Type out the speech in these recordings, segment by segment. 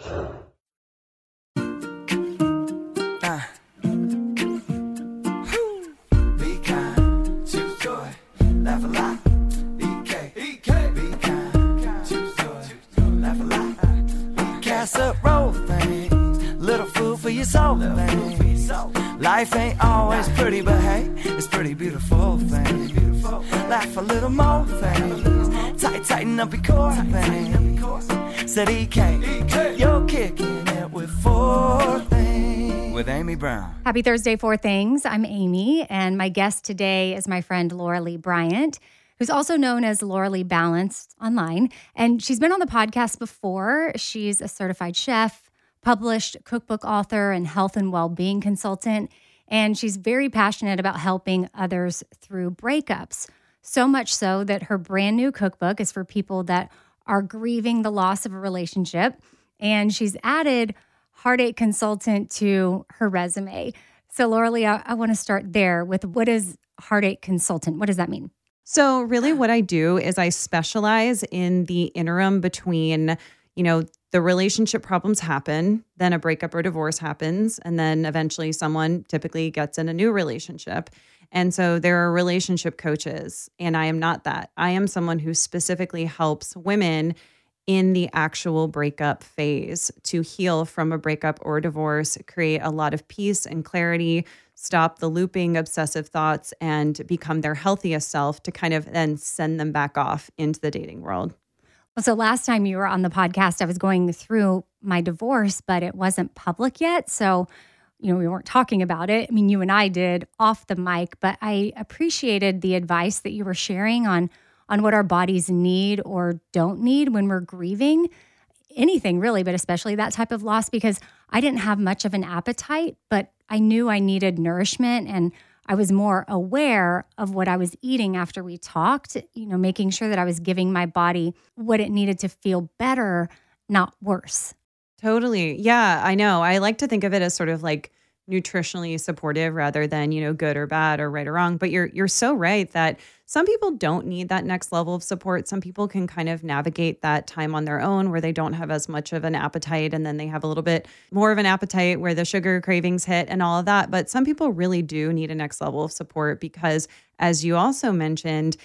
Be kind, choose joy, laugh a lot. Be kind, choose joy, laugh a lot. Casserole things, little food for your soul. Life ain't always pretty, but hey, it's pretty beautiful things. Laugh a little more things, tight, tighten up your core things. Said EK, you're kicking it with four things. With Amy Brown. Happy Thursday, Four Things. I'm Amy, and my guest today is my friend Laura Lea Bryant, who's also known as Laura Lea Balanced online. And she's been on the podcast before. She's a certified chef, published cookbook author, and health and well being consultant. And she's very passionate about helping others through breakups. So much so that her brand new cookbook is for people that are grieving the loss of a relationship. And she's added heartache consultant to her resume. So, Laura Lea, I, I want to start there with what is heartache consultant? What does that mean? So, really, what I do is I specialize in the interim between, you know, the relationship problems happen, then a breakup or divorce happens, and then eventually someone typically gets in a new relationship. And so there are relationship coaches, and I am not that. I am someone who specifically helps women in the actual breakup phase to heal from a breakup or divorce, create a lot of peace and clarity, stop the looping obsessive thoughts, and become their healthiest self to kind of then send them back off into the dating world. So last time you were on the podcast, I was going through my divorce, but it wasn't public yet. So, you know, we weren't talking about it. I mean, you and I did off the mic, but I appreciated the advice that you were sharing on on what our bodies need or don't need when we're grieving anything really, but especially that type of loss because I didn't have much of an appetite, but I knew I needed nourishment and I was more aware of what I was eating after we talked, you know, making sure that I was giving my body what it needed to feel better, not worse. Totally. Yeah, I know. I like to think of it as sort of like nutritionally supportive rather than, you know, good or bad or right or wrong, but you're you're so right that some people don't need that next level of support. Some people can kind of navigate that time on their own where they don't have as much of an appetite and then they have a little bit more of an appetite where the sugar cravings hit and all of that. But some people really do need a next level of support because as you also mentioned,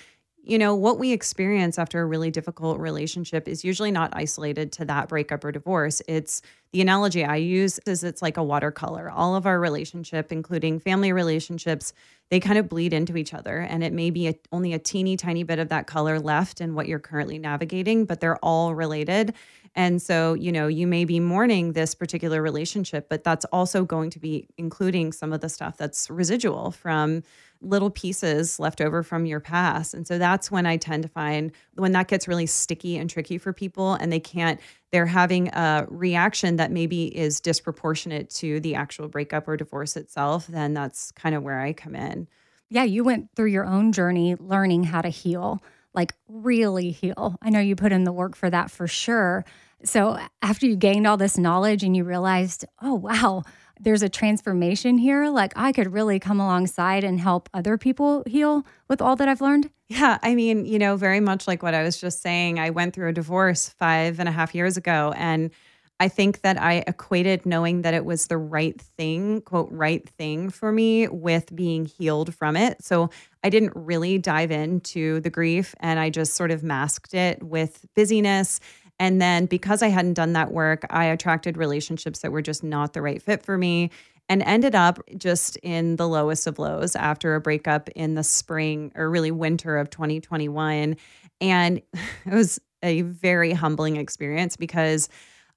you know, what we experience after a really difficult relationship is usually not isolated to that breakup or divorce. It's the analogy I use is it's like a watercolor. All of our relationship, including family relationships, they kind of bleed into each other. And it may be a, only a teeny tiny bit of that color left in what you're currently navigating, but they're all related. And so, you know, you may be mourning this particular relationship, but that's also going to be including some of the stuff that's residual from little pieces left over from your past. And so that's when I tend to find when that gets really sticky and tricky for people and they can't, they're having a reaction that maybe is disproportionate to the actual breakup or divorce itself, then that's kind of where I come in. Yeah, you went through your own journey learning how to heal, like really heal. I know you put in the work for that for sure. So after you gained all this knowledge and you realized, oh, wow, there's a transformation here. Like I could really come alongside and help other people heal with all that I've learned. Yeah. I mean, you know, very much like what I was just saying, I went through a divorce five and a half years ago. And I think that I equated knowing that it was the right thing, quote, right thing for me with being healed from it. So I didn't really dive into the grief and I just sort of masked it with busyness and then because I hadn't done that work, I attracted relationships that were just not the right fit for me and ended up just in the lowest of lows after a breakup in the spring or really winter of 2021. And it was a very humbling experience because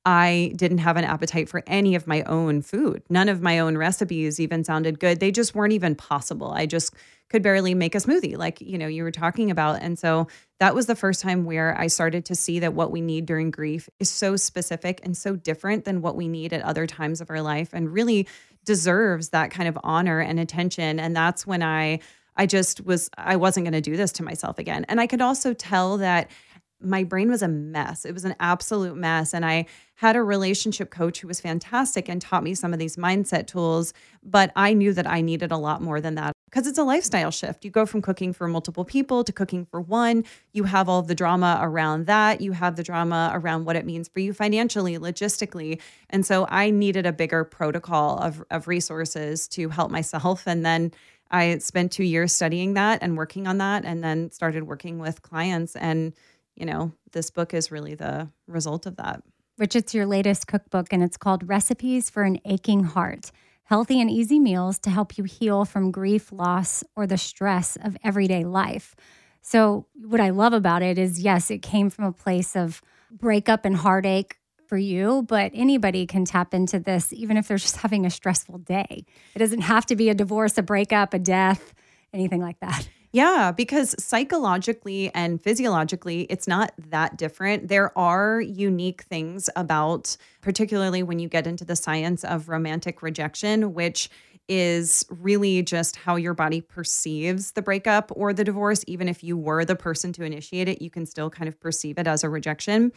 I didn't have an appetite for any of my own food. None of my own recipes even sounded good. They just weren't even possible. I just could barely make a smoothie like, you know, you were talking about. And so that was the first time where I started to see that what we need during grief is so specific and so different than what we need at other times of our life and really deserves that kind of honor and attention. And that's when I I just was I wasn't going to do this to myself again. And I could also tell that my brain was a mess. It was an absolute mess. And I had a relationship coach who was fantastic and taught me some of these mindset tools. But I knew that I needed a lot more than that because it's a lifestyle shift. You go from cooking for multiple people to cooking for one. You have all the drama around that. You have the drama around what it means for you financially, logistically. And so I needed a bigger protocol of, of resources to help myself. And then I spent two years studying that and working on that, and then started working with clients. And you know, this book is really the result of that. It's your latest cookbook, and it's called Recipes for an Aching Heart Healthy and Easy Meals to Help You Heal from Grief, Loss, or the Stress of Everyday Life. So, what I love about it is yes, it came from a place of breakup and heartache for you, but anybody can tap into this, even if they're just having a stressful day. It doesn't have to be a divorce, a breakup, a death, anything like that. Yeah, because psychologically and physiologically, it's not that different. There are unique things about, particularly when you get into the science of romantic rejection, which is really just how your body perceives the breakup or the divorce. Even if you were the person to initiate it, you can still kind of perceive it as a rejection.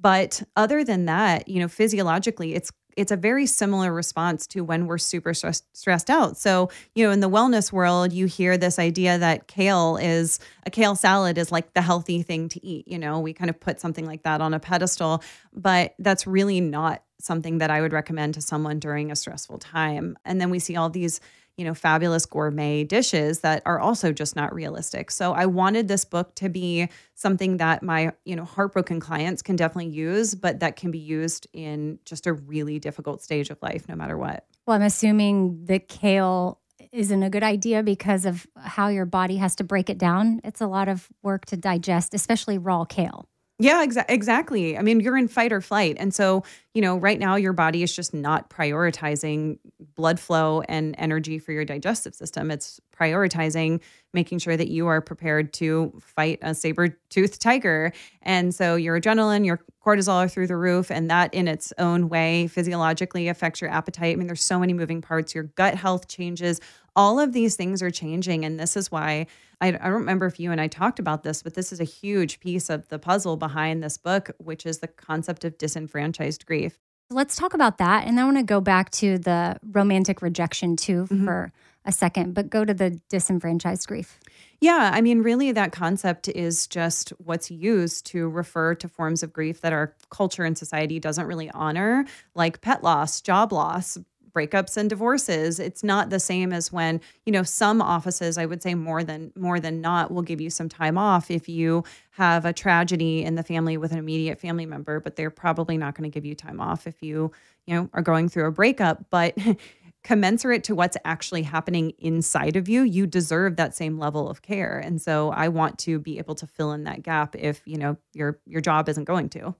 But other than that, you know, physiologically, it's it's a very similar response to when we're super stress, stressed out. So, you know, in the wellness world, you hear this idea that kale is a kale salad is like the healthy thing to eat. You know, we kind of put something like that on a pedestal, but that's really not something that I would recommend to someone during a stressful time. And then we see all these you know, fabulous gourmet dishes that are also just not realistic. So I wanted this book to be something that my, you know, heartbroken clients can definitely use, but that can be used in just a really difficult stage of life, no matter what. Well, I'm assuming the kale isn't a good idea because of how your body has to break it down. It's a lot of work to digest, especially raw kale. Yeah, exa- exactly. I mean, you're in fight or flight. And so, you know, right now your body is just not prioritizing blood flow and energy for your digestive system. It's prioritizing making sure that you are prepared to fight a saber-toothed tiger. And so your adrenaline, your cortisol are through the roof. And that in its own way physiologically affects your appetite. I mean, there's so many moving parts. Your gut health changes. All of these things are changing. And this is why I, I don't remember if you and I talked about this, but this is a huge piece of the puzzle behind this book, which is the concept of disenfranchised grief. Let's talk about that. And I want to go back to the romantic rejection too mm-hmm. for a second, but go to the disenfranchised grief. Yeah, I mean, really, that concept is just what's used to refer to forms of grief that our culture and society doesn't really honor, like pet loss, job loss, breakups and divorces it's not the same as when you know some offices i would say more than more than not will give you some time off if you have a tragedy in the family with an immediate family member but they're probably not going to give you time off if you you know are going through a breakup. But commensurate to what's actually happening inside of you you deserve that same level of care. And so i want to be able to fill in that gap if you know your your job isn't going to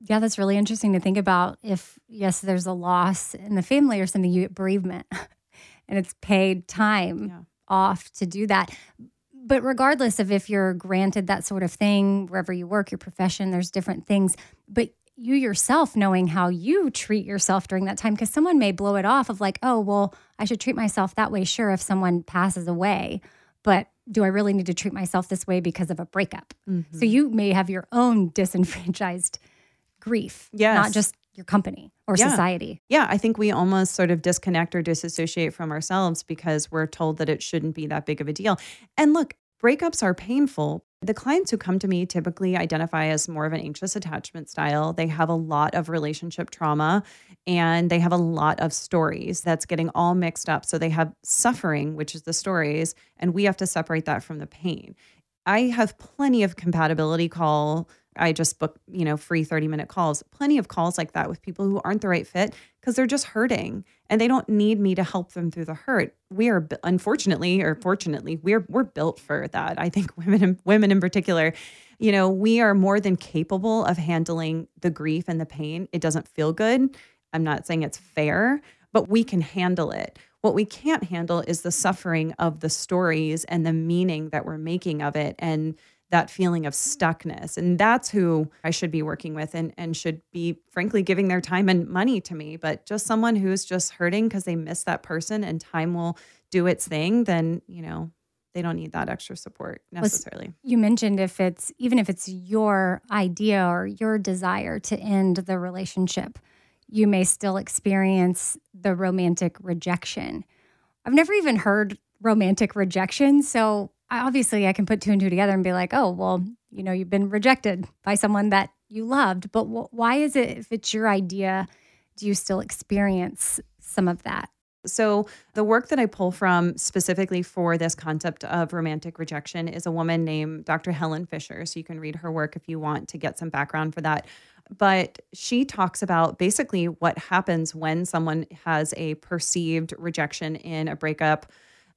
Yeah, that's really interesting to think about. If, yes, there's a loss in the family or something, you get bereavement and it's paid time Yeah. off to do that. But regardless of if you're granted that sort of thing, wherever you work, your profession, there's different things. But you yourself knowing how you treat yourself during that time, because someone may blow it off of like, oh, well, I should treat myself that way, sure, if someone passes away. But do I really need to treat myself this way because of a breakup? Mm-hmm. So you may have your own disenfranchised grief, Yes. not just your company or Yeah. society. Yeah, I think we almost sort of disconnect or disassociate from ourselves because we're told that it shouldn't be that big of a deal. And look, breakups are painful. The clients who come to me typically identify as more of an anxious attachment style. They have a lot of relationship trauma and they have a lot of stories that's getting all mixed up. So they have suffering, which is the stories, and we have to separate that from the pain. I have plenty of compatibility call. I just book, you know, free 30 minute calls, plenty of calls like that with people who aren't the right fit because they're just hurting and they don't need me to help them through the hurt. We are unfortunately or fortunately, we're we're built for that. I think women in, women in particular, you know, we are more than capable of handling the grief and the pain. It doesn't feel good. I'm not saying it's fair, but we can handle it. What we can't handle is the suffering of the stories and the meaning that we're making of it and that feeling of stuckness. And that's who I should be working with and, and should be, frankly, giving their time and money to me. But just someone who's just hurting because they miss that person and time will do its thing, then, you know, they don't need that extra support necessarily. You mentioned if it's even if it's your idea or your desire to end the relationship, you may still experience the romantic rejection. I've never even heard romantic rejection, so obviously I can put two and two together and be like, "Oh, well, you know, you've been rejected by someone that you loved." But wh- why is it if it's your idea, do you still experience some of that? So, the work that I pull from specifically for this concept of romantic rejection is a woman named Dr. Helen Fisher. So, you can read her work if you want to get some background for that. But she talks about basically what happens when someone has a perceived rejection in a breakup.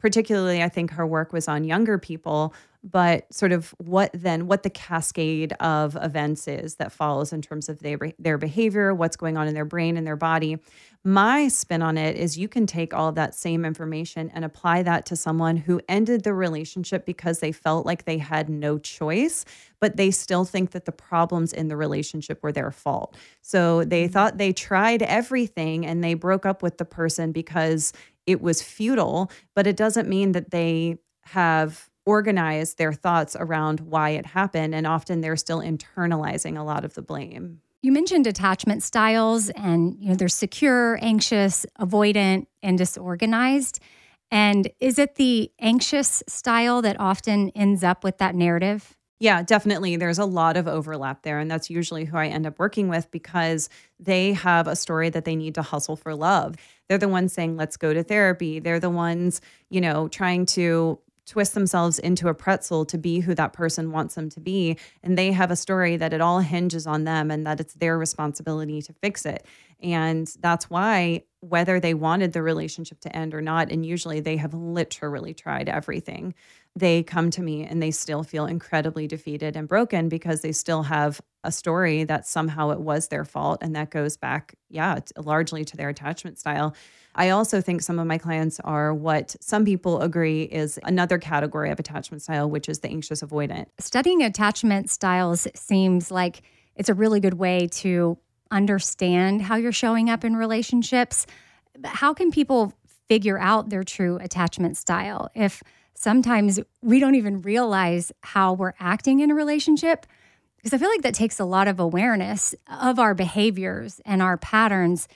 Particularly, I think her work was on younger people, but sort of what then, what the cascade of events is that follows in terms of their, their behavior, what's going on in their brain and their body. My spin on it is you can take all of that same information and apply that to someone who ended the relationship because they felt like they had no choice, but they still think that the problems in the relationship were their fault. So they mm-hmm. thought they tried everything and they broke up with the person because it was futile, but it doesn't mean that they have organized their thoughts around why it happened. And often they're still internalizing a lot of the blame. You mentioned attachment styles and you know there's secure, anxious, avoidant, and disorganized. And is it the anxious style that often ends up with that narrative? Yeah, definitely. There's a lot of overlap there. And that's usually who I end up working with because they have a story that they need to hustle for love. They're the ones saying, let's go to therapy. They're the ones, you know, trying to twist themselves into a pretzel to be who that person wants them to be. And they have a story that it all hinges on them and that it's their responsibility to fix it. And that's why, whether they wanted the relationship to end or not, and usually they have literally tried everything, they come to me and they still feel incredibly defeated and broken because they still have a story that somehow it was their fault. And that goes back, yeah, largely to their attachment style. I also think some of my clients are what some people agree is another category of attachment style, which is the anxious avoidant. Studying attachment styles seems like it's a really good way to understand how you're showing up in relationships. How can people figure out their true attachment style if sometimes we don't even realize how we're acting in a relationship? Because I feel like that takes a lot of awareness of our behaviors and our patterns.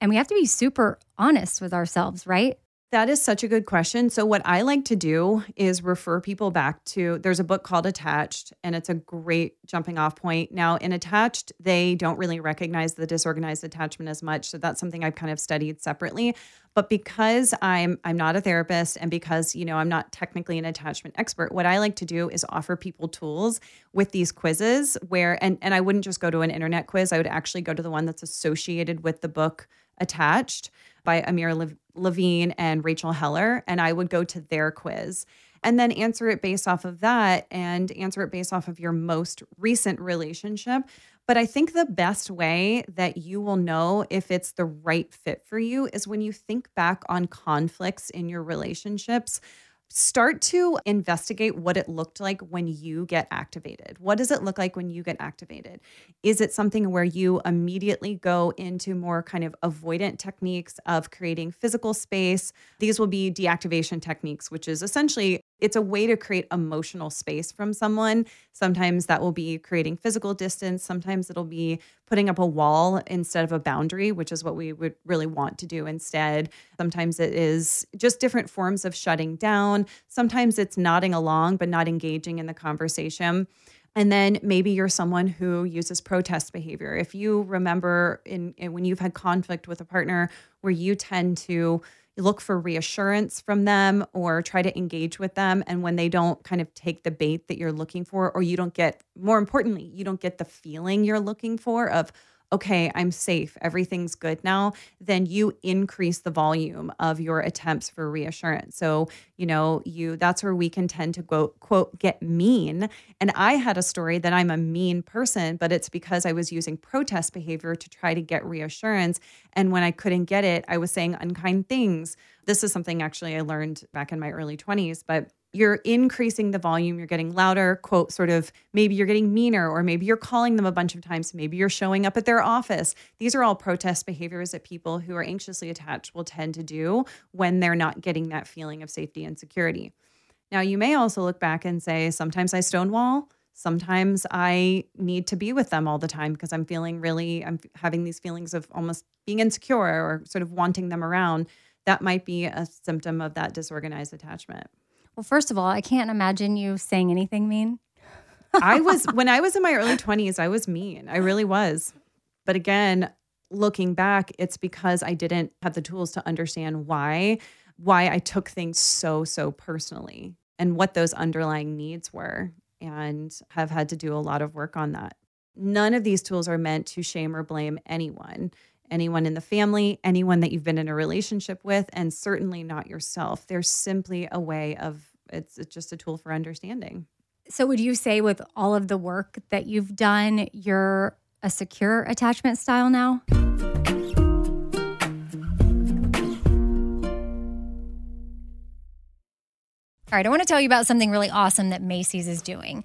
And we have to be super honest with ourselves, right? That is such a good question. So, what I like to do is refer people back to there's a book called Attached, and it's a great jumping off point. Now, in Attached, they don't really recognize the disorganized attachment as much. So, that's something I've kind of studied separately. But because I'm I'm not a therapist and because, you know, I'm not technically an attachment expert, what I like to do is offer people tools with these quizzes where and and I wouldn't just go to an internet quiz, I would actually go to the one that's associated with the book Attached by Amir Lev- Levine and Rachel Heller, and I would go to their quiz and then answer it based off of that and answer it based off of your most recent relationship. But I think the best way that you will know if it's the right fit for you is when you think back on conflicts in your relationships start to investigate what it looked like when you get activated. What does it look like when you get activated? Is it something where you immediately go into more kind of avoidant techniques of creating physical space? These will be deactivation techniques, which is essentially it's a way to create emotional space from someone. Sometimes that will be creating physical distance, sometimes it'll be putting up a wall instead of a boundary, which is what we would really want to do instead. Sometimes it is just different forms of shutting down. Sometimes it's nodding along, but not engaging in the conversation. And then maybe you're someone who uses protest behavior. If you remember in, in, when you've had conflict with a partner where you tend to look for reassurance from them or try to engage with them. And when they don't kind of take the bait that you're looking for, or you don't get, more importantly, you don't get the feeling you're looking for of, okay, I'm safe, everything's good now, then you increase the volume of your attempts for reassurance. So, you know, you that's where we can tend to go quote get mean. And I had a story that I'm a mean person, but it's because I was using protest behavior to try to get reassurance. And when I couldn't get it, I was saying unkind things. This is something actually I learned back in my early 20s, but you're increasing the volume, you're getting louder, quote, sort of maybe you're getting meaner, or maybe you're calling them a bunch of times, maybe you're showing up at their office. These are all protest behaviors that people who are anxiously attached will tend to do when they're not getting that feeling of safety and security. Now, you may also look back and say, sometimes I stonewall. Sometimes I need to be with them all the time because I'm feeling really, I'm having these feelings of almost being insecure or sort of wanting them around. That might be a symptom of that disorganized attachment. Well, first of all, I can't imagine you saying anything mean. I was when I was in my early 20s, I was mean. I really was. But again, looking back, it's because I didn't have the tools to understand why why I took things so so personally and what those underlying needs were and have had to do a lot of work on that. None of these tools are meant to shame or blame anyone anyone in the family, anyone that you've been in a relationship with, and certainly not yourself. They're simply a way of it's, it's just a tool for understanding. So, would you say with all of the work that you've done, you're a secure attachment style now? All right, I want to tell you about something really awesome that Macy's is doing.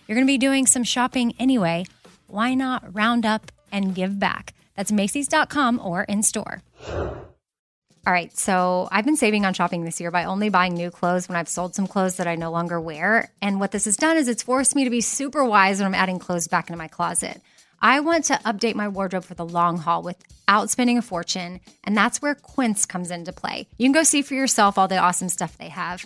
You're going to be doing some shopping anyway. Why not round up and give back? That's Macy's.com or in store. All right, so I've been saving on shopping this year by only buying new clothes when I've sold some clothes that I no longer wear. And what this has done is it's forced me to be super wise when I'm adding clothes back into my closet. I want to update my wardrobe for the long haul without spending a fortune, and that's where Quince comes into play. You can go see for yourself all the awesome stuff they have.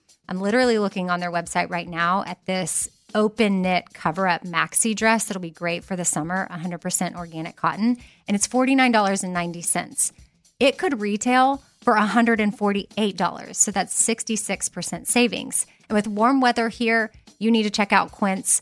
I'm literally looking on their website right now at this open knit cover up maxi dress that'll be great for the summer, 100% organic cotton, and it's $49.90. It could retail for $148, so that's 66% savings. And with warm weather here, you need to check out Quince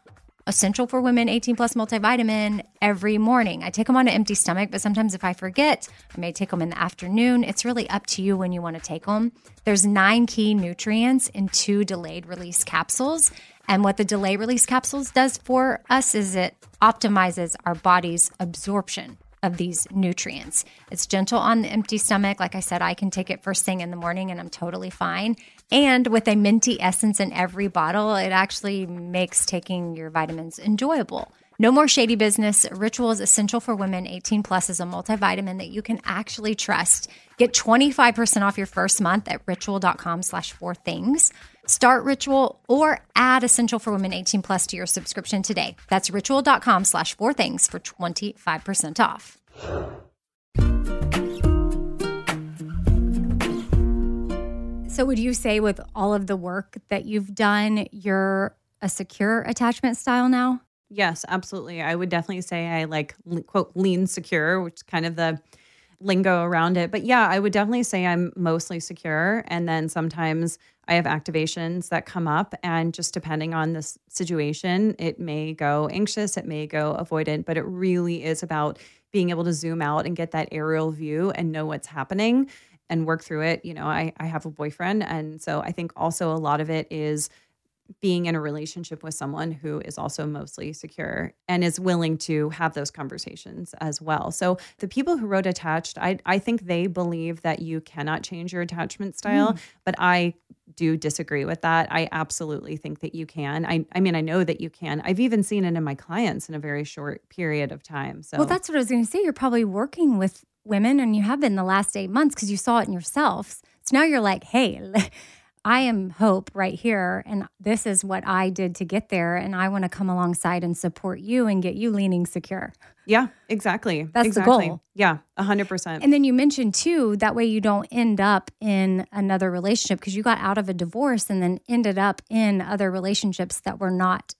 essential for women 18 plus multivitamin every morning. I take them on an empty stomach, but sometimes if I forget, I may take them in the afternoon. It's really up to you when you want to take them. There's nine key nutrients in two delayed release capsules. And what the delay release capsules does for us is it optimizes our body's absorption of these nutrients. It's gentle on the empty stomach. Like I said, I can take it first thing in the morning and I'm totally fine. And with a minty essence in every bottle, it actually makes taking your vitamins enjoyable. No more shady business. Ritual is essential for women 18 plus is a multivitamin that you can actually trust. Get 25% off your first month at ritual.com slash four things. Start Ritual or add Essential for Women 18 Plus to your subscription today. That's ritual.com slash four things for 25% off. So, would you say with all of the work that you've done, you're a secure attachment style now? Yes, absolutely. I would definitely say I like quote lean secure, which is kind of the lingo around it. But yeah, I would definitely say I'm mostly secure. And then sometimes I have activations that come up, and just depending on this situation, it may go anxious, it may go avoidant, but it really is about being able to zoom out and get that aerial view and know what's happening and work through it. You know, I, I have a boyfriend. And so I think also a lot of it is being in a relationship with someone who is also mostly secure and is willing to have those conversations as well. So the people who wrote attached, I I think they believe that you cannot change your attachment style, mm. but I do disagree with that. I absolutely think that you can. I I mean I know that you can. I've even seen it in my clients in a very short period of time. So Well, that's what I was going to say. You're probably working with women and you have been the last 8 months cuz you saw it in yourself. So now you're like, "Hey, I am hope right here. And this is what I did to get there. And I want to come alongside and support you and get you leaning secure. Yeah, exactly. That's exactly. the goal. Yeah, 100%. And then you mentioned too, that way you don't end up in another relationship because you got out of a divorce and then ended up in other relationships that were not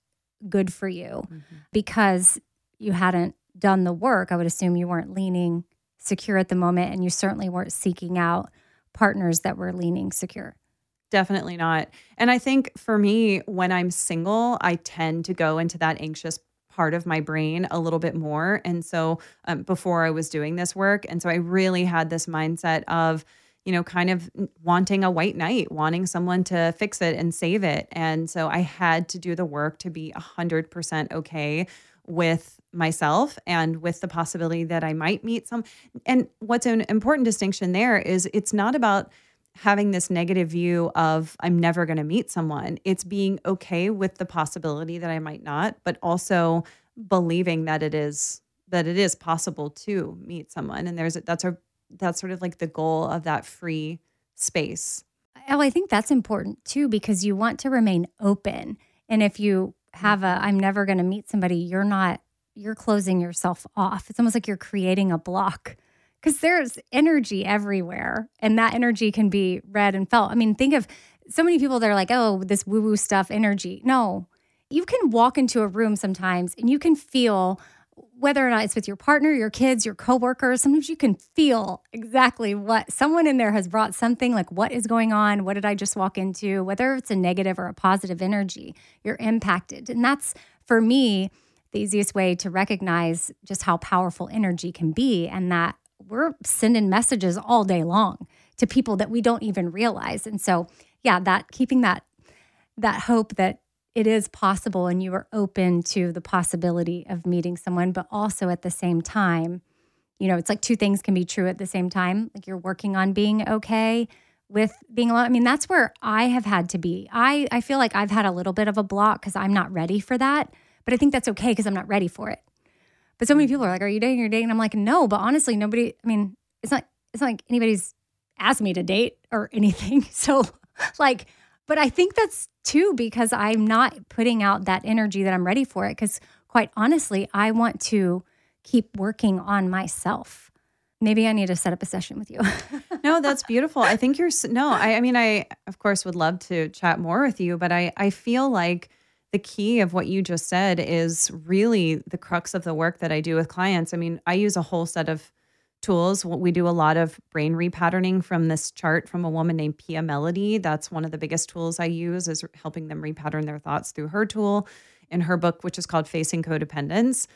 good for you mm-hmm. because you hadn't done the work. I would assume you weren't leaning secure at the moment and you certainly weren't seeking out partners that were leaning secure. Definitely not. And I think for me, when I'm single, I tend to go into that anxious part of my brain a little bit more. And so um, before I was doing this work. And so I really had this mindset of, you know, kind of wanting a white knight, wanting someone to fix it and save it. And so I had to do the work to be 100% okay with myself and with the possibility that I might meet some. And what's an important distinction there is it's not about, having this negative view of I'm never going to meet someone. It's being okay with the possibility that I might not, but also believing that it is that it is possible to meet someone and there's that's a that's sort of like the goal of that free space. Oh, I think that's important too because you want to remain open. And if you Mm. have a I'm never going to meet somebody, you're not you're closing yourself off. It's almost like you're creating a block because there's energy everywhere and that energy can be read and felt. I mean, think of so many people that are like, oh, this woo woo stuff, energy. No, you can walk into a room sometimes and you can feel whether or not it's with your partner, your kids, your coworkers, sometimes you can feel exactly what someone in there has brought something like what is going on? What did I just walk into? Whether it's a negative or a positive energy, you're impacted. And that's for me the easiest way to recognize just how powerful energy can be and that we're sending messages all day long to people that we don't even realize. And so, yeah, that keeping that that hope that it is possible and you are open to the possibility of meeting someone, but also at the same time, you know, it's like two things can be true at the same time. Like you're working on being okay with being alone. I mean, that's where I have had to be. I I feel like I've had a little bit of a block because I'm not ready for that. But I think that's okay because I'm not ready for it. But so many people are like, Are you dating? You're dating. And I'm like, No, but honestly, nobody, I mean, it's not, it's not like anybody's asked me to date or anything. So, like, but I think that's too because I'm not putting out that energy that I'm ready for it. Because quite honestly, I want to keep working on myself. Maybe I need to set up a session with you. no, that's beautiful. I think you're no. I, I mean, I of course would love to chat more with you, but I I feel like the key of what you just said is really the crux of the work that I do with clients. I mean, I use a whole set of tools. We do a lot of brain repatterning from this chart from a woman named Pia Mellody. That's one of the biggest tools I use is helping them repattern their thoughts through her tool in her book, which is called Facing Codependence.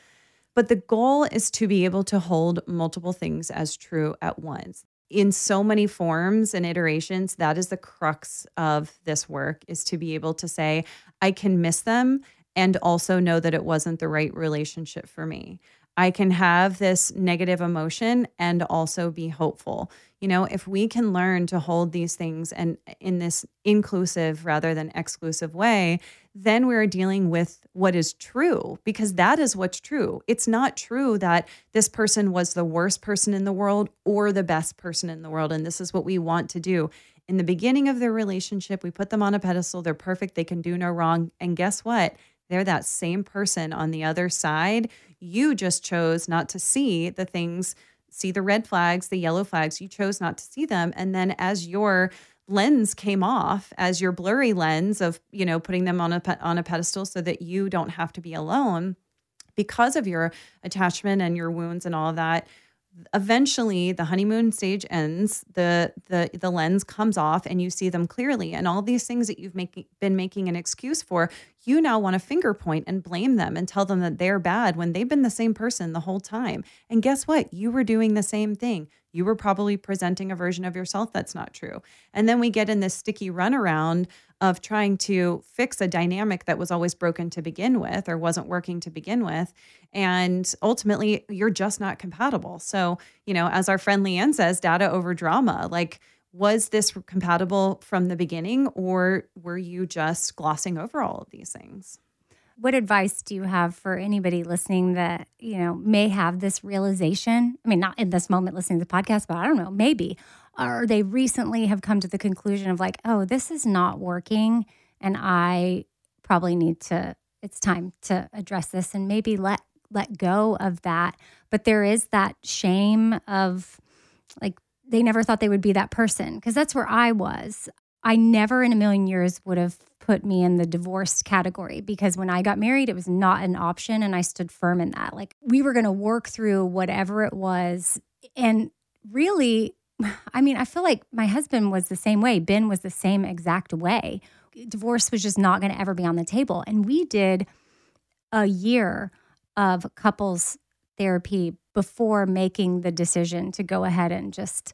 But the goal is to be able to hold multiple things as true at once. In so many forms and iterations, that is the crux of this work is to be able to say, I can miss them and also know that it wasn't the right relationship for me. I can have this negative emotion and also be hopeful. You know, if we can learn to hold these things and in this inclusive rather than exclusive way, then we're dealing with what is true because that is what's true. It's not true that this person was the worst person in the world or the best person in the world. And this is what we want to do. In the beginning of their relationship, we put them on a pedestal. They're perfect. They can do no wrong. And guess what? They're that same person on the other side. You just chose not to see the things, see the red flags, the yellow flags. You chose not to see them. And then as your lens came off as your blurry lens of you know putting them on a on a pedestal so that you don't have to be alone because of your attachment and your wounds and all of that eventually the honeymoon stage ends the the the lens comes off and you see them clearly. And all these things that you've making been making an excuse for you now want to finger point and blame them and tell them that they're bad when they've been the same person the whole time. And guess what? You were doing the same thing. You were probably presenting a version of yourself that's not true. And then we get in this sticky runaround of trying to fix a dynamic that was always broken to begin with or wasn't working to begin with. And ultimately, you're just not compatible. So, you know, as our friend Leanne says, data over drama. Like, was this compatible from the beginning, or were you just glossing over all of these things? What advice do you have for anybody listening that, you know, may have this realization? I mean, not in this moment listening to the podcast, but I don't know, maybe or they recently have come to the conclusion of like, oh, this is not working. And I probably need to, it's time to address this and maybe let let go of that. But there is that shame of like they never thought they would be that person because that's where I was. I never in a million years would have put me in the divorced category because when I got married, it was not an option. And I stood firm in that. Like we were going to work through whatever it was. And really, I mean, I feel like my husband was the same way. Ben was the same exact way. Divorce was just not going to ever be on the table. And we did a year of couples therapy before making the decision to go ahead and just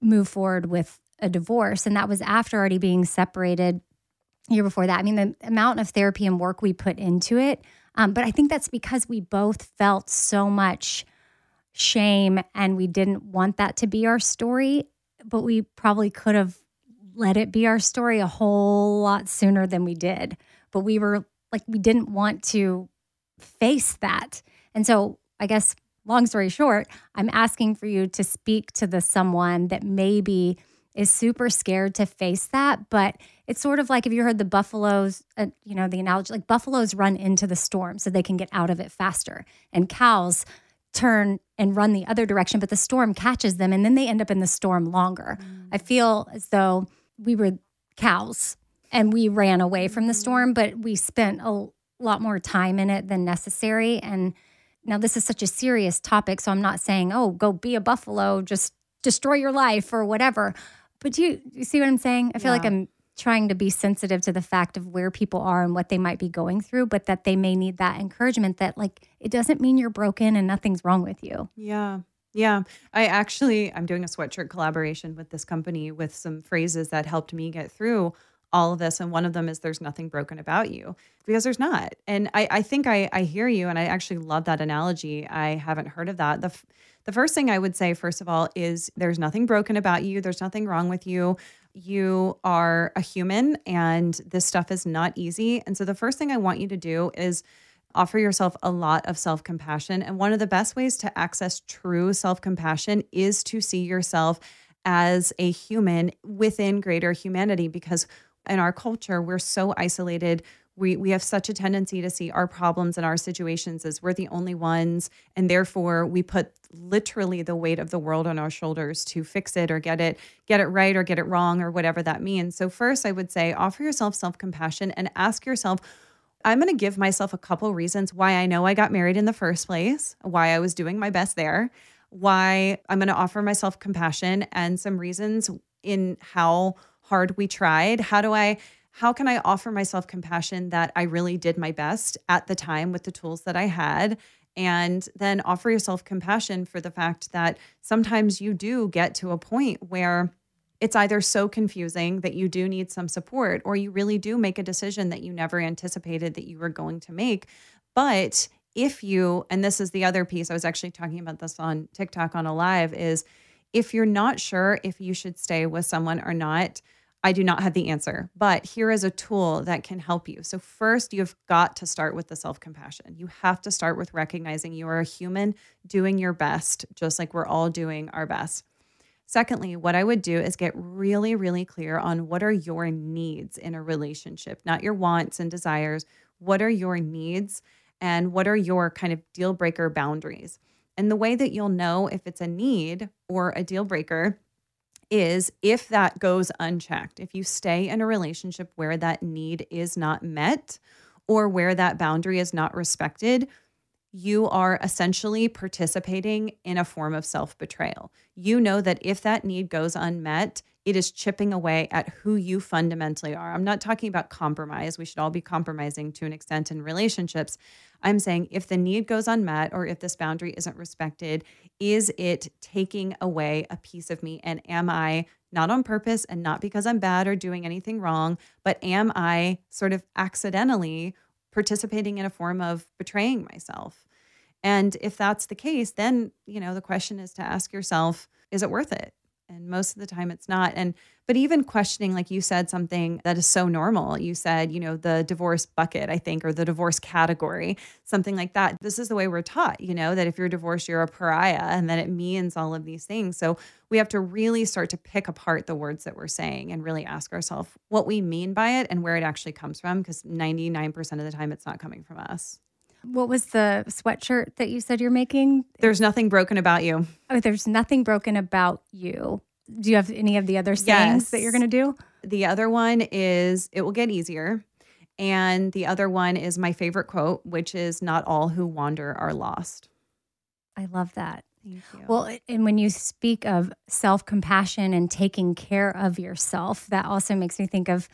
move forward with a divorce. And that was after already being separated year before that. I mean, the amount of therapy and work we put into it. Um, but I think that's because we both felt so much shame and we didn't want that to be our story, but we probably could have let it be our story a whole lot sooner than we did. But we were like, we didn't want to face that. And so, I guess, long story short, I'm asking for you to speak to the someone that maybe is super scared to face that. But it's sort of like if you heard the buffaloes, uh, you know, the analogy like buffaloes run into the storm so they can get out of it faster. And cows, turn and run the other direction, but the storm catches them and then they end up in the storm longer. Mm. I feel as though we were cows and we ran away from the mm. storm, but we spent a lot more time in it than necessary. And now this is such a serious topic, so I'm not saying, oh, go be a buffalo, just destroy your life or whatever. But do you, you see what I'm saying? I feel yeah. like I'm trying to be sensitive to the fact of where people are and what they might be going through, but that they may need that encouragement that, like, it doesn't mean you're broken and nothing's wrong with you. Yeah. Yeah. I actually, I'm doing a sweatshirt collaboration with this company with some phrases that helped me get through all of this. And one of them is there's nothing broken about you because there's not. And I, I think I, I hear you. And I actually love that analogy. I haven't heard of that. The, the first thing I would say, first of all, is there's nothing broken about you. There's nothing wrong with you you are a human and this stuff is not easy. And so the first thing I want you to do is offer yourself a lot of self compassion. And one of the best ways to access true self compassion is to see yourself as a human within greater humanity because in our culture, we're so isolated. We, we have such a tendency to see our problems and our situations as we're the only ones. And therefore, we put literally the weight of the world on our shoulders to fix it or get it, get it right or get it wrong or whatever that means. So, first, I would say offer yourself self compassion and ask yourself, I'm going to give myself a couple reasons why I know I got married in the first place, why I was doing my best there, why I'm going to offer myself compassion and some reasons in how hard we tried. How do I how can I offer myself compassion that I really did my best at the time with the tools that I had? And then offer yourself compassion for the fact that sometimes you do get to a point where it's either so confusing that you do need some support or you really do make a decision that you never anticipated that you were going to make. But if you, and this is the other piece, I was actually talking about this on TikTok on a live, is if you're not sure if you should stay with someone or not, I do not have the answer, but here is a tool that can help you. So, first, you've got to start with the self compassion. You have to start with recognizing you are a human doing your best, just like we're all doing our best. Secondly, what I would do is get really, really clear on what are your needs in a relationship, not your wants and desires. What are your needs and what are your kind of deal breaker boundaries? And the way that you'll know if it's a need or a deal breaker is if that goes unchecked, if you stay in a relationship where that need is not met or where that boundary is not respected, you are essentially participating in a form of self betrayal. You know that if that need goes unmet, it is chipping away at who you fundamentally are. I'm not talking about compromise. We should all be compromising to an extent in relationships. I'm saying if the need goes unmet or if this boundary isn't respected, is it taking away a piece of me? And am I not on purpose and not because I'm bad or doing anything wrong, but am I sort of accidentally participating in a form of betraying myself? And if that's the case, then, you know, the question is to ask yourself, is it worth it? And most of the time it's not. And, but even questioning, like you said, something that is so normal. You said, you know, the divorce bucket, I think, or the divorce category, something like that. This is the way we're taught, you know, that if you're divorced, you're a pariah and that it means all of these things. So we have to really start to pick apart the words that we're saying and really ask ourselves what we mean by it and where it actually comes from. Because 99% of the time, it's not coming from us. What was the sweatshirt that you said you're making? There's nothing broken about you. Oh, there's nothing broken about you. Do you have any of the other sayings Yes. that you're going to do? The other one is it will get easier. And the other one is my favorite quote, which is not all who wander are lost. I love that. Thank you. Well, and when you speak of self compassion and taking care of yourself, that also makes me think of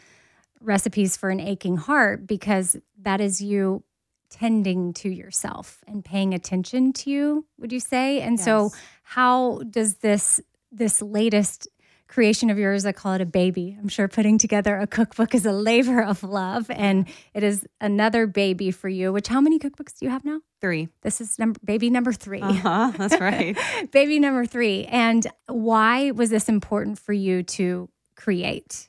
recipes for an aching heart because that is you tending to yourself and paying attention to you, would you say? And so, how does this this latest creation of yours, I call it a baby. I'm sure putting together a cookbook is a labor of love, and it is another baby for you. Which how many cookbooks do you have now? Three. This is number baby number 3 Uh huh. That's right. baby number three. And why was this important for you to create?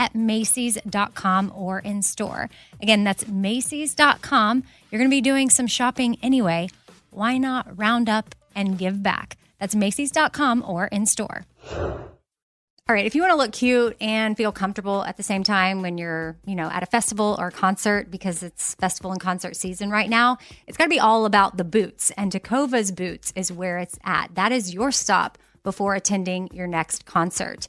at Macy's.com or in store. Again, that's Macy's.com. You're going to be doing some shopping anyway. Why not round up and give back? That's Macy's.com or in store. All right, if you want to look cute and feel comfortable at the same time when you're, you know, at a festival or a concert because it's festival and concert season right now, it's got to be all about the boots. And Tecovas Boots is where it's at. That is your stop before attending your next concert.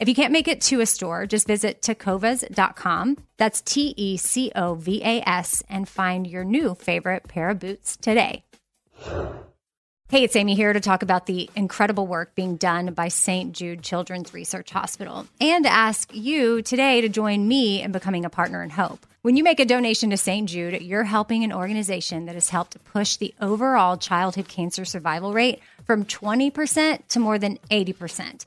If you can't make it to a store, just visit tecovas.com. That's T E C O V A S and find your new favorite pair of boots today. Hey, it's Amy here to talk about the incredible work being done by St. Jude Children's Research Hospital and ask you today to join me in becoming a partner in hope. When you make a donation to St. Jude, you're helping an organization that has helped push the overall childhood cancer survival rate from 20% to more than 80%.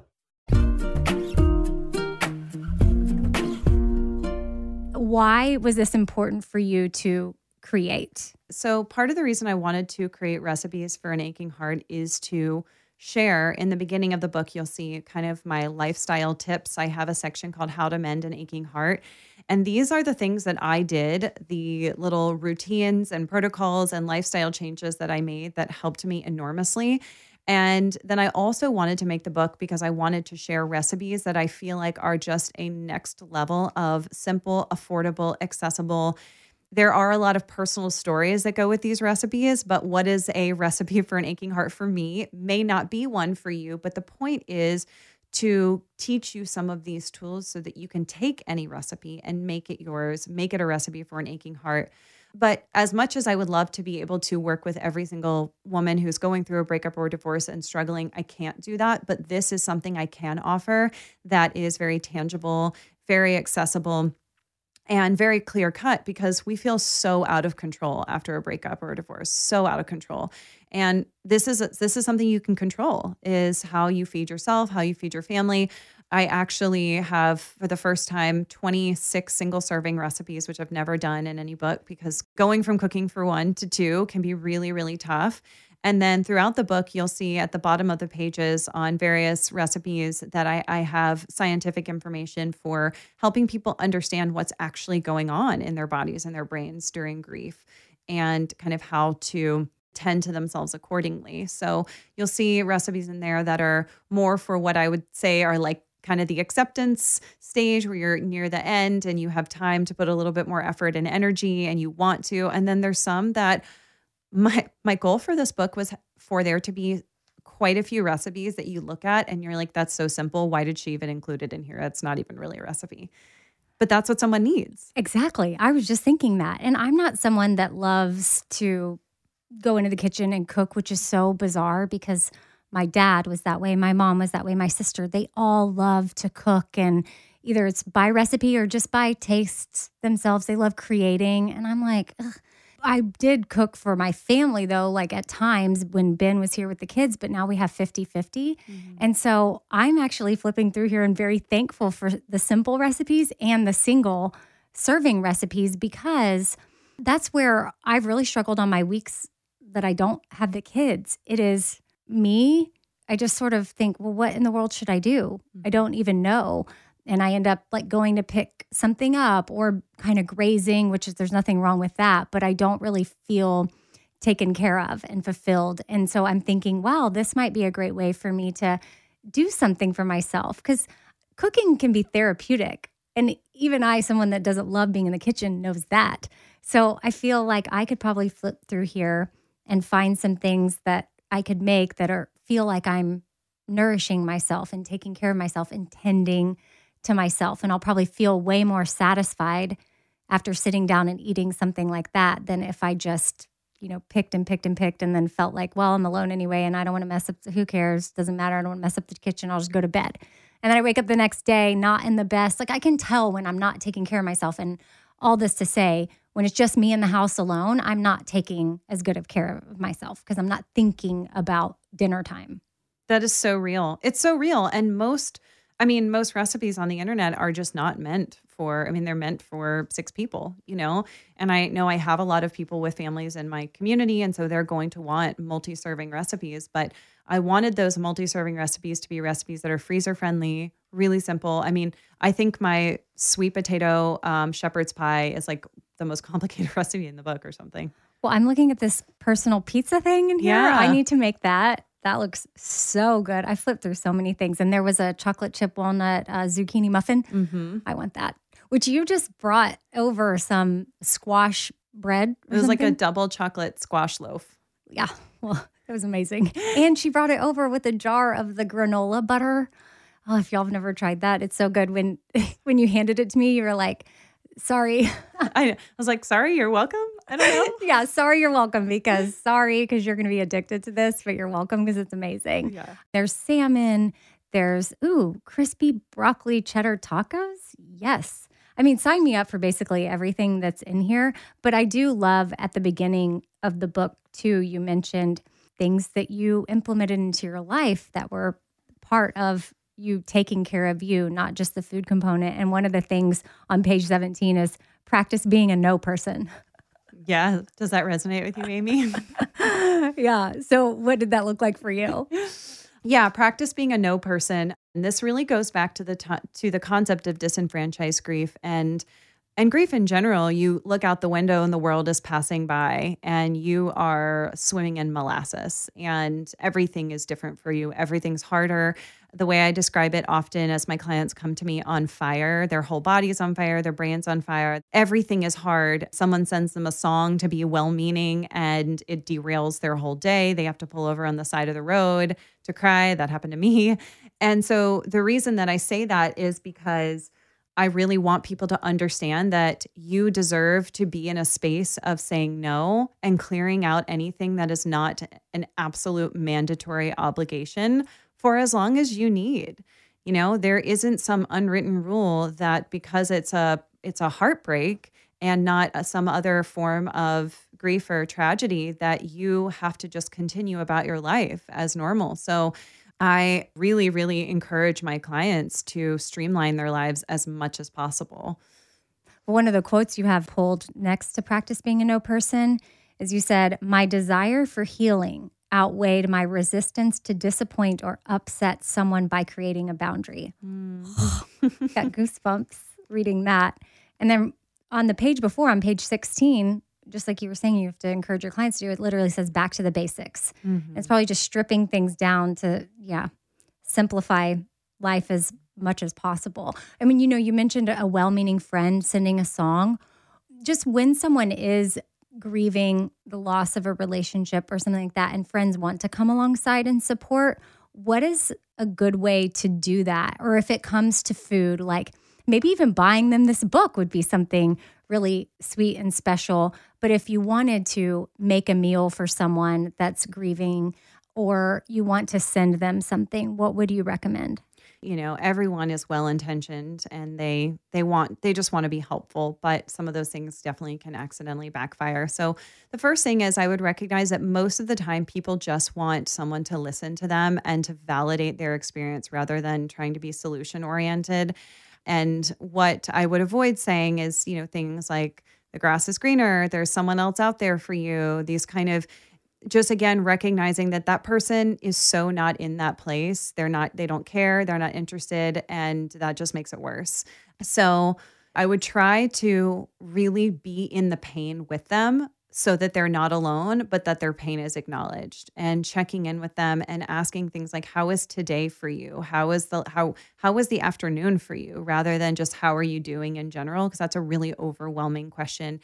why was this important for you to create? So, part of the reason I wanted to create recipes for an aching heart is to share. In the beginning of the book, you'll see kind of my lifestyle tips. I have a section called How to Mend an Aching Heart. And these are the things that I did, the little routines and protocols and lifestyle changes that I made that helped me enormously. And then I also wanted to make the book because I wanted to share recipes that I feel like are just a next level of simple, affordable, accessible. There are a lot of personal stories that go with these recipes, but what is a recipe for an aching heart for me may not be one for you. But the point is to teach you some of these tools so that you can take any recipe and make it yours, make it a recipe for an aching heart but as much as I would love to be able to work with every single woman who's going through a breakup or divorce and struggling, I can't do that. But this is something I can offer that is very tangible, very accessible and very clear cut because we feel so out of control after a breakup or a divorce so out of control and this is this is something you can control is how you feed yourself how you feed your family I actually have, for the first time, 26 single serving recipes, which I've never done in any book because going from cooking for one to two can be really, really tough. And then throughout the book, you'll see at the bottom of the pages on various recipes that I, I, have scientific information for helping people understand what's actually going on in their bodies and their brains during grief and kind of how to tend to themselves accordingly. So you'll see recipes in there that are more for what I would say are like kind of the acceptance stage where you're near the end and you have time to put a little bit more effort and energy and you want to. And then there's some that my my goal for this book was for there to be quite a few recipes that you look at and you're like that's so simple. Why did she even include it in here? It's not even really a recipe. But that's what someone needs. Exactly. I was just thinking that. And i'm not someone that loves to go into the kitchen and cook which is so bizarre because my dad was that way, my mom was that way, my sister, they all love to cook and either it's by recipe or just by taste themselves. They love creating. And I'm like, Ugh. I did cook for my family though, like at times when Ben was here with the kids, but now we have 50 50. Mm-hmm. And so I'm actually flipping through here and very thankful for the simple recipes and the single serving recipes because that's where I've really struggled on my weeks that I don't have the kids. It is me, I just sort of think, well, what in the world should I do? I mm-hmm. don't even know. and I end up like going to pick something up or kind of grazing, which is there's nothing wrong with that, but I don't really feel taken care of and fulfilled. And so I'm thinking, wow, this might be a great way for me to do something for myself because cooking can be therapeutic. And even I, someone that doesn't love being in the kitchen, knows that. So I feel like I could probably flip through here and find some things that I could make that are feel like I'm nourishing myself and taking care of myself and tending to myself. And I'll probably feel way more satisfied after sitting down and eating something like that than if I just, you know, picked and picked and picked and then felt like, well, I'm alone anyway and I don't want to mess up. Who cares? Doesn't matter. I don't want to mess up the kitchen. I'll just go to bed. And then I wake up the next day not in the best. Like I can tell when I'm not taking care of myself. And all this to say, when it's just me in the house alone, I'm not taking as good of care of myself because I'm not thinking about dinner time. That is so real. It's so real. And most, I mean, most recipes on the internet are just not meant for, I mean, they're meant for six people, you know? And I know I have a lot of people with families in my community. And so they're going to want multi serving recipes. But I wanted those multi serving recipes to be recipes that are freezer friendly, really simple. I mean, I think my sweet potato um, shepherd's pie is like the most complicated recipe in the book or something. Well, I'm looking at this personal pizza thing in here. Yeah. I need to make that. That looks so good. I flipped through so many things, and there was a chocolate chip walnut uh, zucchini muffin. Mm-hmm. I want that. Which you just brought over some squash bread. It was like a double chocolate squash loaf. yeah. Well, it was amazing. And she brought it over with a jar of the granola butter. Oh, if y'all have never tried that, it's so good. When when you handed it to me, you were like, "Sorry, I, I was like, sorry, you're welcome. I don't know. yeah, sorry, you're welcome." Because sorry, because you're going to be addicted to this, but you're welcome because it's amazing. yeah. There's salmon. There's ooh, crispy broccoli cheddar tacos. Yes. I mean, sign me up for basically everything that's in here. But I do love at the beginning of the book, too, you mentioned things that you implemented into your life that were part of you taking care of you, not just the food component. And one of the things on page 17 is practice being a no person. Yeah. Does that resonate with you, Amy? yeah. So, what did that look like for you? yeah. Practice being a no person. And this really goes back to the to to the concept of disenfranchised grief and and grief in general. You look out the window and the world is passing by, and you are swimming in molasses, and everything is different for you. Everything's harder. The way I describe it often as my clients come to me on fire, their whole body is on fire, their brain's on fire. Everything is hard. Someone sends them a song to be well meaning and it derails their whole day. They have to pull over on the side of the road to cry. That happened to me. And so the reason that I say that is because I really want people to understand that you deserve to be in a space of saying no and clearing out anything that is not an absolute mandatory obligation for as long as you need. You know, there isn't some unwritten rule that because it's a it's a heartbreak and not a- some other form of grief or tragedy that you have to just continue about your life as normal. So I really, really encourage my clients to streamline their lives as much as possible. One of the quotes you have pulled next to practice being a no person is you said, My desire for healing outweighed my resistance to disappoint or upset someone by creating a boundary. Hmm. Got goosebumps reading that. And then on the page before, on page 16, just like you were saying, you have to encourage your clients to do it, literally says back to the basics. Mm-hmm. It's probably just stripping things down to, yeah, simplify life as much as possible. I mean, you know, you mentioned a well meaning friend sending a song. Just when someone is grieving the loss of a relationship or something like that, and friends want to come alongside and support, what is a good way to do that? Or if it comes to food, like maybe even buying them this book would be something really sweet and special. But if you wanted to make a meal for someone that's grieving, or you want to send them something, what would you recommend? you know everyone is well intentioned and they they want they just want to be helpful but some of those things definitely can accidentally backfire so the first thing is i would recognize that most of the time people just want someone to listen to them and to validate their experience rather than trying to be solution oriented and what i would avoid saying is you know things like the grass is greener there's someone else out there for you these kind of just again recognizing that that person is so not in that place. They're not, they don't care, they're not interested, and that just makes it worse. So I would try to really be in the pain with them so that they're not alone, but that their pain is acknowledged and checking in with them and asking things like, how is today for you? How is the how how was the afternoon for you? Rather than just how are you doing in general? Because that's a really overwhelming question.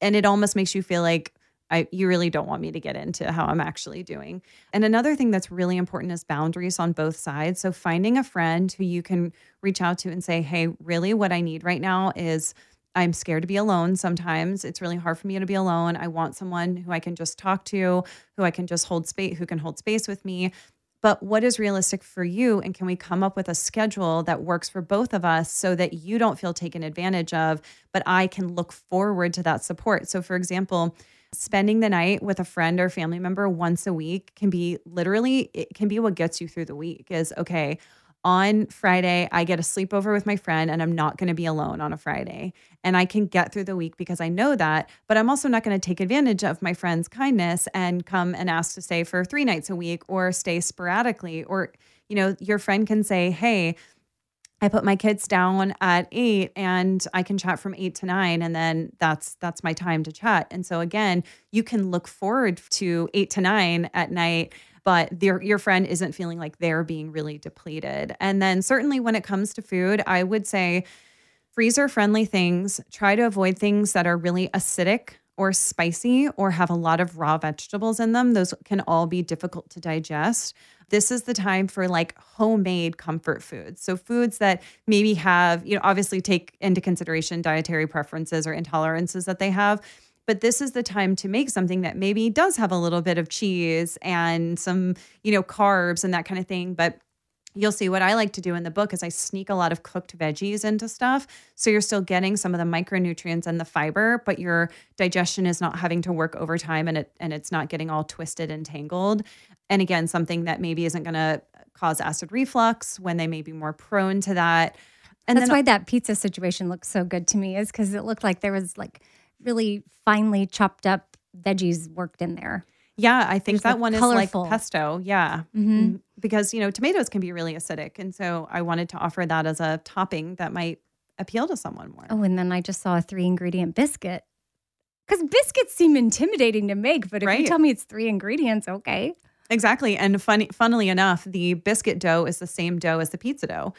And it almost makes you feel like I, you really don't want me to get into how I'm actually doing. And another thing that's really important is boundaries on both sides. So finding a friend who you can reach out to and say, hey, really, what I need right now is I'm scared to be alone sometimes. It's really hard for me to be alone. I want someone who I can just talk to, who I can just hold space, who can hold space with me. But what is realistic for you? And can we come up with a schedule that works for both of us so that you don't feel taken advantage of, but I can look forward to that support? So, for example, spending the night with a friend or family member once a week can be literally, it can be what gets you through the week is okay, on Friday, I get a sleepover with my friend and I'm not going to be alone on a Friday. And I can get through the week because I know that. But I'm also not going to take advantage of my friend's kindness and come and ask to stay for three nights a week or stay sporadically. Or, you know, your friend can say, hey, I put my kids down at eight and I can chat from eight to nine. And then that's that's my time to chat. And so again, you can look forward to eight to nine at night but your your friend isn't feeling like they're being really depleted. And then certainly when it comes to food, I would say freezer friendly things, try to avoid things that are really acidic or spicy or have a lot of raw vegetables in them. Those can all be difficult to digest. This is the time for like homemade comfort foods. So, foods that maybe have, you know, obviously take into consideration dietary preferences or intolerances that they have, but this is the time to make something that maybe does have a little bit of cheese and some, you know, carbs and that kind of thing. But you'll see what I like to do in the book is I sneak a lot of cooked veggies into stuff. So you're still getting some of the micronutrients and the fiber, but your digestion is not having to work overtime and it and it's not getting all twisted and tangled. And again, something that maybe isn't going to cause acid reflux when they may be more prone to that. And that's why that pizza situation looks so good to me is because it looked like there was like really finely chopped up veggies worked in there. Yeah, I think There's that one colorful. is like pesto. Yeah. Mhm. Because, you know, tomatoes can be really acidic. And so I wanted to offer that as a topping that might appeal to someone more. Oh, and then I just saw a three ingredient biscuit. Because biscuits seem intimidating to make, but if you tell me it's three ingredients, okay. Exactly. And funny, funnily enough, the biscuit dough is the same dough as the pizza dough.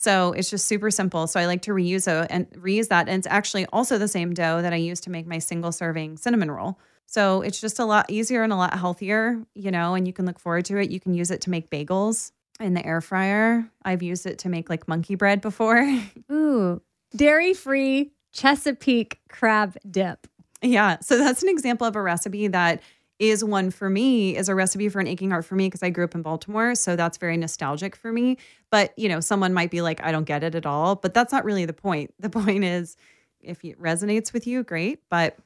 So it's just super simple. So I like to reuse a, and reuse that. And it's actually also the same dough that I use to make my single serving cinnamon roll. So it's just a lot easier and a lot healthier, you know, and you can look forward to it. You can use it to make bagels in the air fryer. I've used it to make like monkey bread before. Ooh, dairy free Chesapeake crab dip. Yeah. So that's an example of a recipe that is one for me, is a recipe for an aching heart for me because I grew up in Baltimore. So that's very nostalgic for me. But, you know, someone might be like, I don't get it at all. But that's not really the point. The point is if it resonates with you, great. But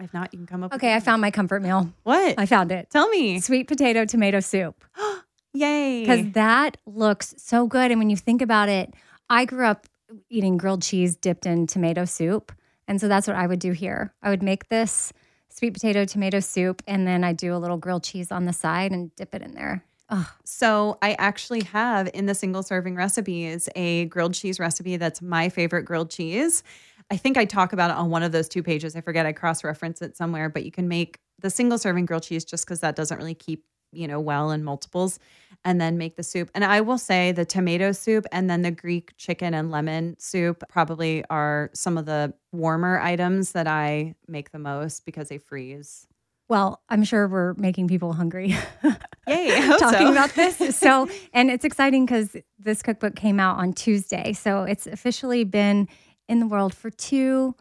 if not, you can come up Okay, I found my comfort meal. what? I found it. Tell me. Sweet potato tomato soup. Yay. because that looks so good. And when you think about it, I grew up eating grilled cheese dipped in tomato soup. And so that's what I would do here. I would make this sweet potato tomato soup and then I do a little grilled cheese on the side and dip it in there. Oh, So I actually have in the single serving recipes a grilled cheese recipe that's my favorite grilled cheese. I think I talk about it on one of those two pages. I forget I cross reference it somewhere, but you can make the single serving grilled cheese just because that doesn't really keep, you know, well in multiples and then make the soup. And I will say the tomato soup and then the Greek chicken and lemon soup probably are some of the warmer items that I make the most because they freeze. well, I'm sure we're making people hungry Yay. Talking so. about this. So, and it's exciting because this cookbook came out on Tuesday. So it's officially been in the world for two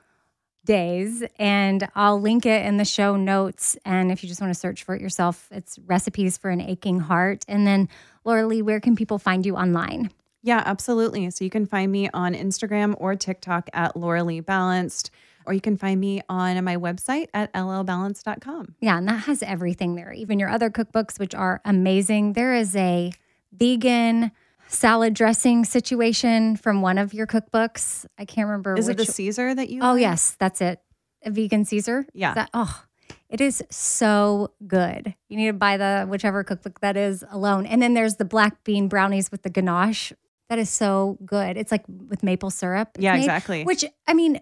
days. And I'll link it in the show notes. And if you just want to search for it yourself, it's recipes for an aching heart. And then, Laura Lea, where can people find you online? Yeah, absolutely. So you can find me on Instagram or TikTok at Laura Lea Balanced, or you can find me on my website at llbalanced.com. Yeah, and that has everything there, even your other cookbooks, which are amazing. There is a vegan salad dressing situation from one of your cookbooks. I can't remember Is which it the Caesar that you Oh like? yes, that's it. A vegan Caesar. Yeah. That- oh, It is so good. You need to buy the whichever cookbook that is alone. And then there's the black bean brownies with the ganache. That is so good. It's like with maple syrup. Yeah, made, exactly. Which I mean,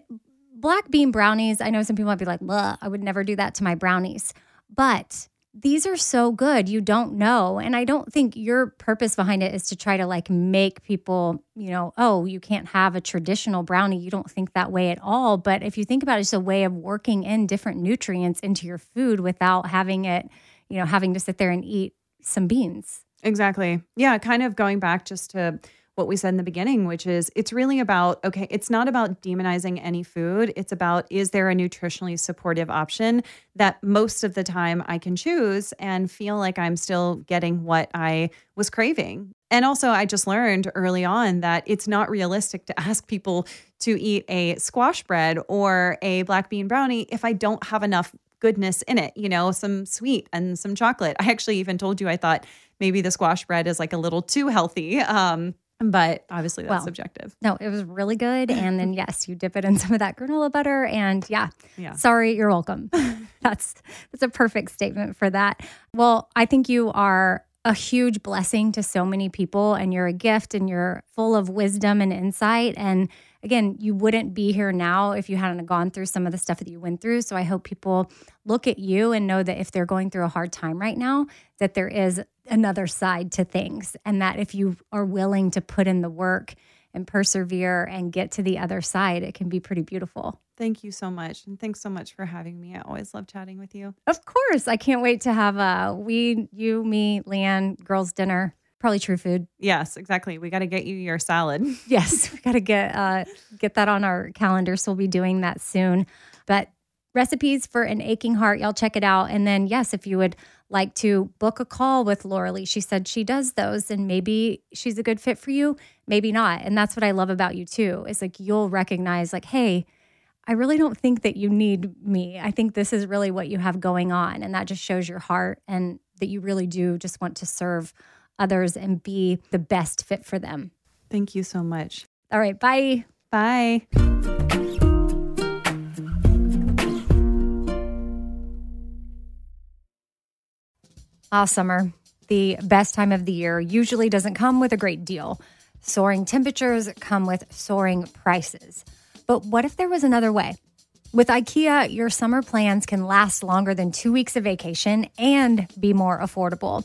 black bean brownies. I know some people might be like, "Well, I would never do that to my brownies," but these are so good. You don't know, and I don't think your purpose behind it is to try to like make people, you know, oh, you can't have a traditional brownie. You don't think that way at all. But if you think about it, it's a way of working in different nutrients into your food without having it, you know, having to sit there and eat some beans. Exactly. Yeah, kind of going back just to what we said in the beginning, which is it's really about okay, it's not about demonizing any food. It's about is there a nutritionally supportive option that most of the time I can choose and feel like I'm still getting what I was craving. And also, I just learned early on that it's not realistic to ask people to eat a squash bread or a black bean brownie if I don't have enough goodness in it, you know, some sweet and some chocolate. I actually even told you I thought maybe the squash bread is like a little too healthy. Um, but obviously that's Well, subjective. No, it was really good. And then yes, you dip it in some of that granola butter. And yeah, Yeah. sorry, you're welcome. that's that's a perfect statement for that. Well, I think you are a huge blessing to so many people and you're a gift and you're full of wisdom and insight. And again, you wouldn't be here now if you hadn't gone through some of the stuff that you went through. So I hope people look at you and know that if they're going through a hard time right now, that there is another side to things. And that if you are willing to put in the work and persevere and get to the other side, it can be pretty beautiful. Thank you so much. And thanks so much for having me. I always love chatting with you. Of course. I can't wait to have a we, you, me, Leanne, girls' dinner. Probably true food. Yes, exactly. We got to get you your salad. Yes, we got to get uh, get that on our calendar. So we'll be doing that soon. But recipes for an aching heart, y'all check it out. And then yes, if you would like to book a call with Laura Lea, she said she does those, and maybe she's a good fit for you, maybe not. And that's what I love about you too. Is like you'll recognize like, hey. I really don't think that you need me. I think this is really what you have going on. And that just shows your heart and that you really do just want to serve others and be the best fit for them. Thank you so much. All right, bye. Bye. Ah, summer, the best time of the year, usually doesn't come with a great deal. Soaring temperatures come with soaring prices. But what if there was another way? With IKEA, your summer plans can last longer than two weeks of vacation and be more affordable.